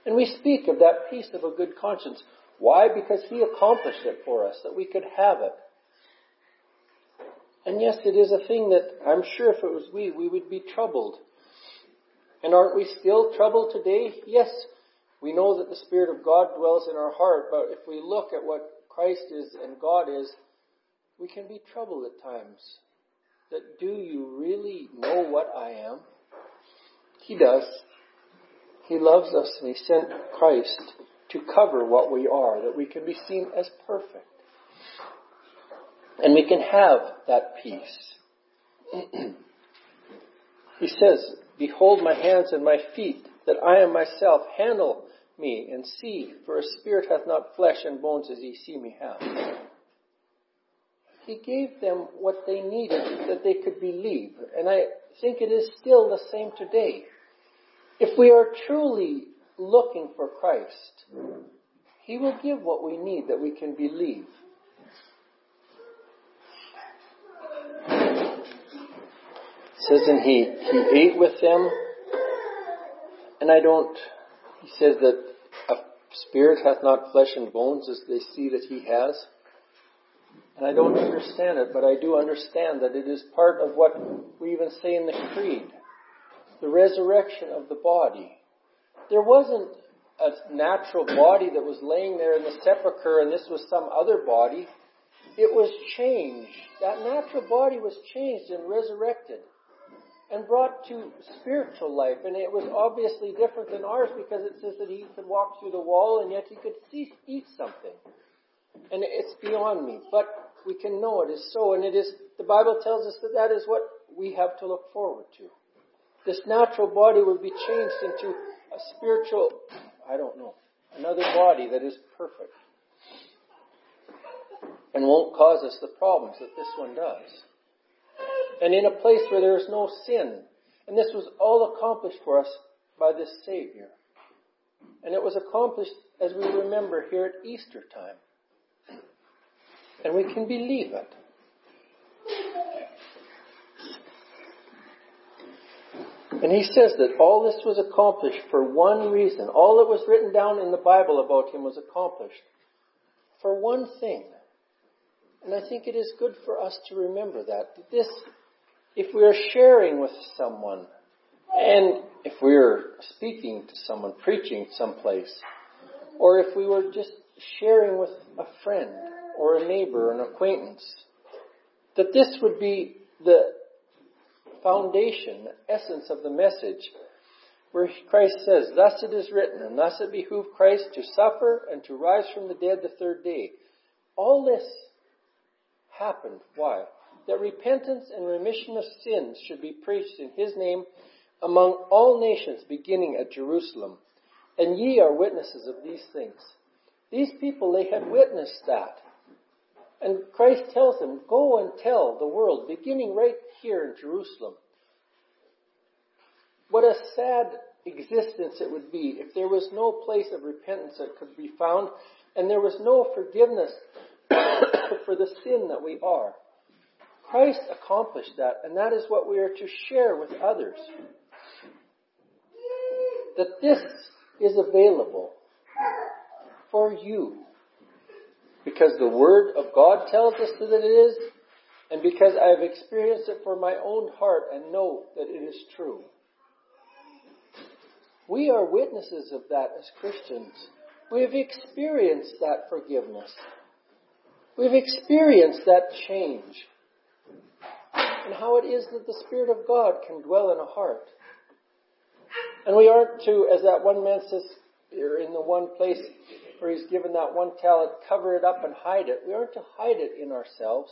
And we speak of that peace of a good conscience. Why? Because he accomplished it for us, that we could have it. And yes, it is a thing that I'm sure if it was we, we would be troubled. And aren't we still troubled today? Yes, we know that the Spirit of God dwells in our heart, but if we look at what Christ is and God is, we can be troubled at times. That do you really know what I am? He does. He loves us and He sent Christ to cover what we are, that we can be seen as perfect. And we can have that peace. he says, Behold my hands and my feet, that I am myself. Handle me and see, for a spirit hath not flesh and bones as ye see me have. He gave them what they needed that they could believe. And I think it is still the same today. If we are truly looking for Christ, He will give what we need that we can believe. says, and he, he ate with them. And I don't, he says that a spirit hath not flesh and bones as they see that he has. And I don't understand it, but I do understand that it is part of what we even say in the Creed. The resurrection of the body. There wasn't a natural body that was laying there in the sepulchre and this was some other body. It was changed. That natural body was changed and resurrected and brought to spiritual life. And it was obviously different than ours because it says that he could walk through the wall and yet he could see, eat something. And it's beyond me. But we can know it is so. And it is, the Bible tells us that that is what we have to look forward to. This natural body will be changed into a spiritual, I don't know, another body that is perfect. And won't cause us the problems that this one does and in a place where there is no sin. And this was all accomplished for us by this Savior. And it was accomplished, as we remember, here at Easter time. And we can believe it. And he says that all this was accomplished for one reason. All that was written down in the Bible about him was accomplished for one thing. And I think it is good for us to remember that. This, if we are sharing with someone, and if we are speaking to someone, preaching someplace, or if we were just sharing with a friend or a neighbor or an acquaintance, that this would be the foundation, the essence of the message, where Christ says, Thus it is written, and thus it behooved Christ to suffer and to rise from the dead the third day. All this happened. Why? That repentance and remission of sins should be preached in His name among all nations, beginning at Jerusalem. And ye are witnesses of these things. These people, they had witnessed that. And Christ tells them, go and tell the world, beginning right here in Jerusalem. What a sad existence it would be if there was no place of repentance that could be found and there was no forgiveness for the sin that we are. Christ accomplished that, and that is what we are to share with others. That this is available for you. Because the Word of God tells us that it is, and because I have experienced it for my own heart and know that it is true. We are witnesses of that as Christians. We have experienced that forgiveness. We've experienced that change. And how it is that the Spirit of God can dwell in a heart. And we aren't to, as that one man says here in the one place where he's given that one talent, cover it up and hide it. We aren't to hide it in ourselves.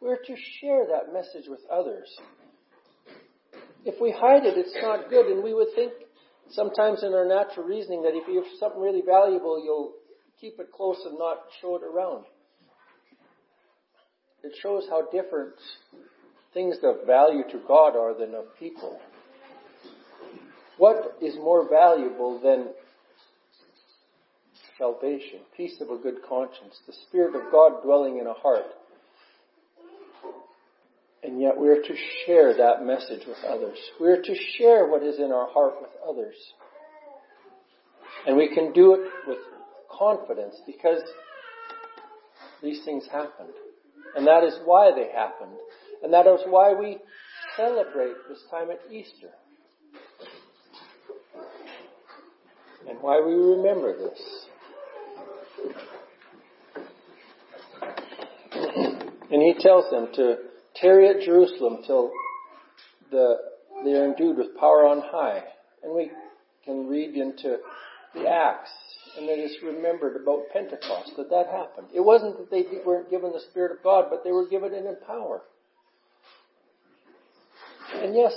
We're to share that message with others. If we hide it, it's not good, and we would think sometimes in our natural reasoning that if you have something really valuable, you'll keep it close and not show it around. It shows how different things of value to God are than of people. What is more valuable than salvation, peace of a good conscience, the Spirit of God dwelling in a heart? And yet we are to share that message with others. We are to share what is in our heart with others. And we can do it with confidence because these things happened. And that is why they happened. And that is why we celebrate this time at Easter. And why we remember this. And he tells them to tarry at Jerusalem till the, they are endued with power on high. And we can read into the Acts, and it is remembered about Pentecost that that happened. It wasn't that they weren't given the Spirit of God, but they were given it in power. And yes,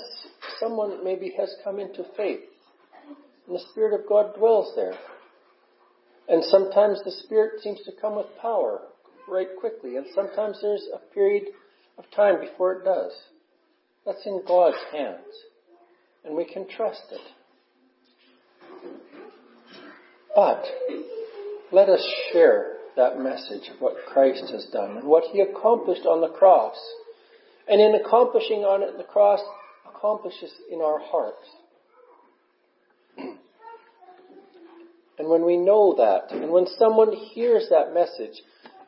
someone maybe has come into faith, and the Spirit of God dwells there. And sometimes the Spirit seems to come with power right quickly, and sometimes there's a period of time before it does. That's in God's hands. And we can trust it. But let us share that message of what Christ has done and what He accomplished on the cross. And in accomplishing on it, the cross accomplishes in our hearts. And when we know that, and when someone hears that message,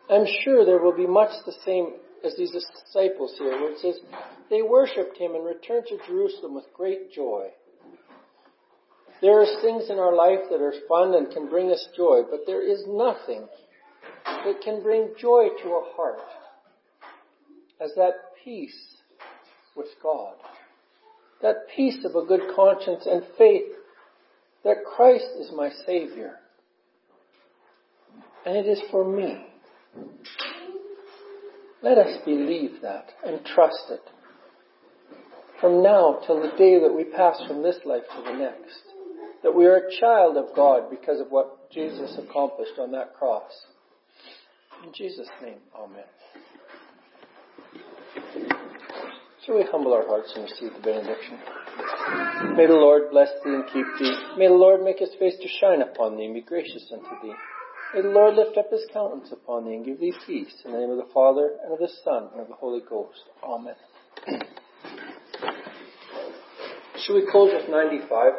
I'm sure there will be much the same as these disciples here, where it says, they worshipped him and returned to Jerusalem with great joy. There are things in our life that are fun and can bring us joy, but there is nothing that can bring joy to a heart as that peace with God. That peace of a good conscience and faith that Christ is my Savior. And it is for me. Let us believe that and trust it from now till the day that we pass from this life to the next. That we are a child of God because of what Jesus accomplished on that cross. In Jesus' name, Amen. Shall we humble our hearts and receive the benediction? May the Lord bless thee and keep thee. May the Lord make his face to shine upon thee and be gracious unto thee. May the Lord lift up his countenance upon thee and give thee peace. In the name of the Father, and of the Son, and of the Holy Ghost. Amen. Should we close with 95?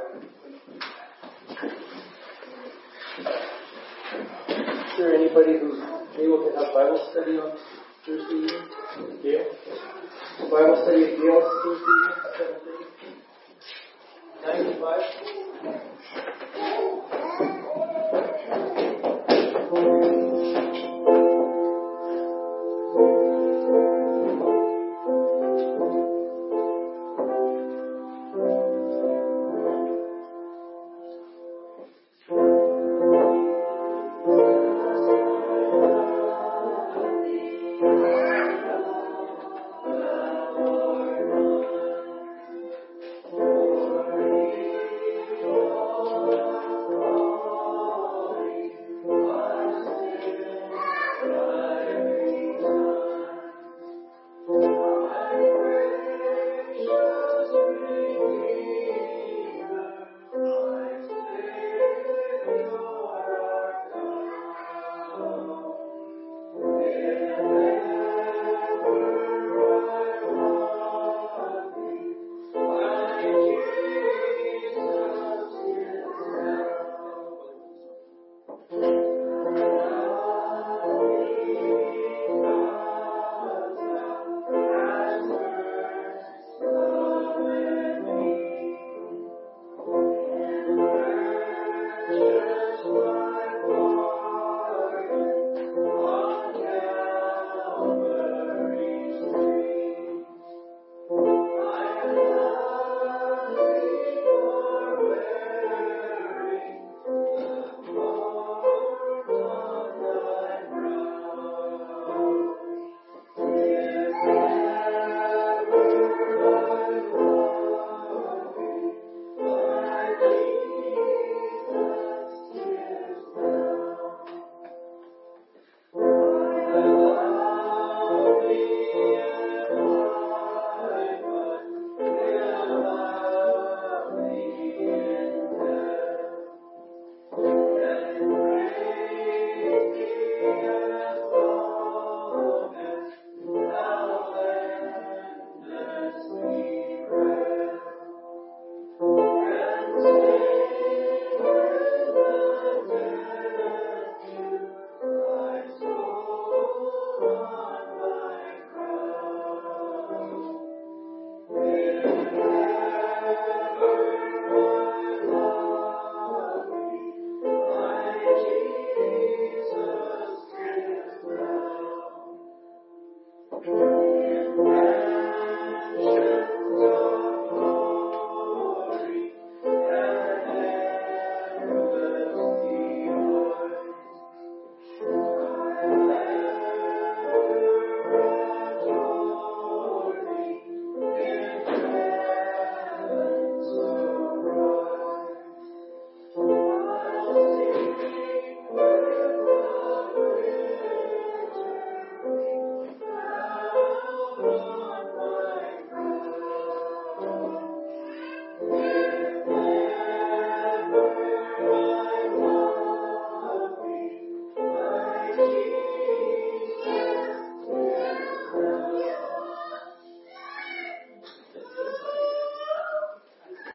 Is there anybody who's able to have Bible study on Thursday evening? Gail? Bible study at Gail's Thursday evening at 7.30? 95? Yeah.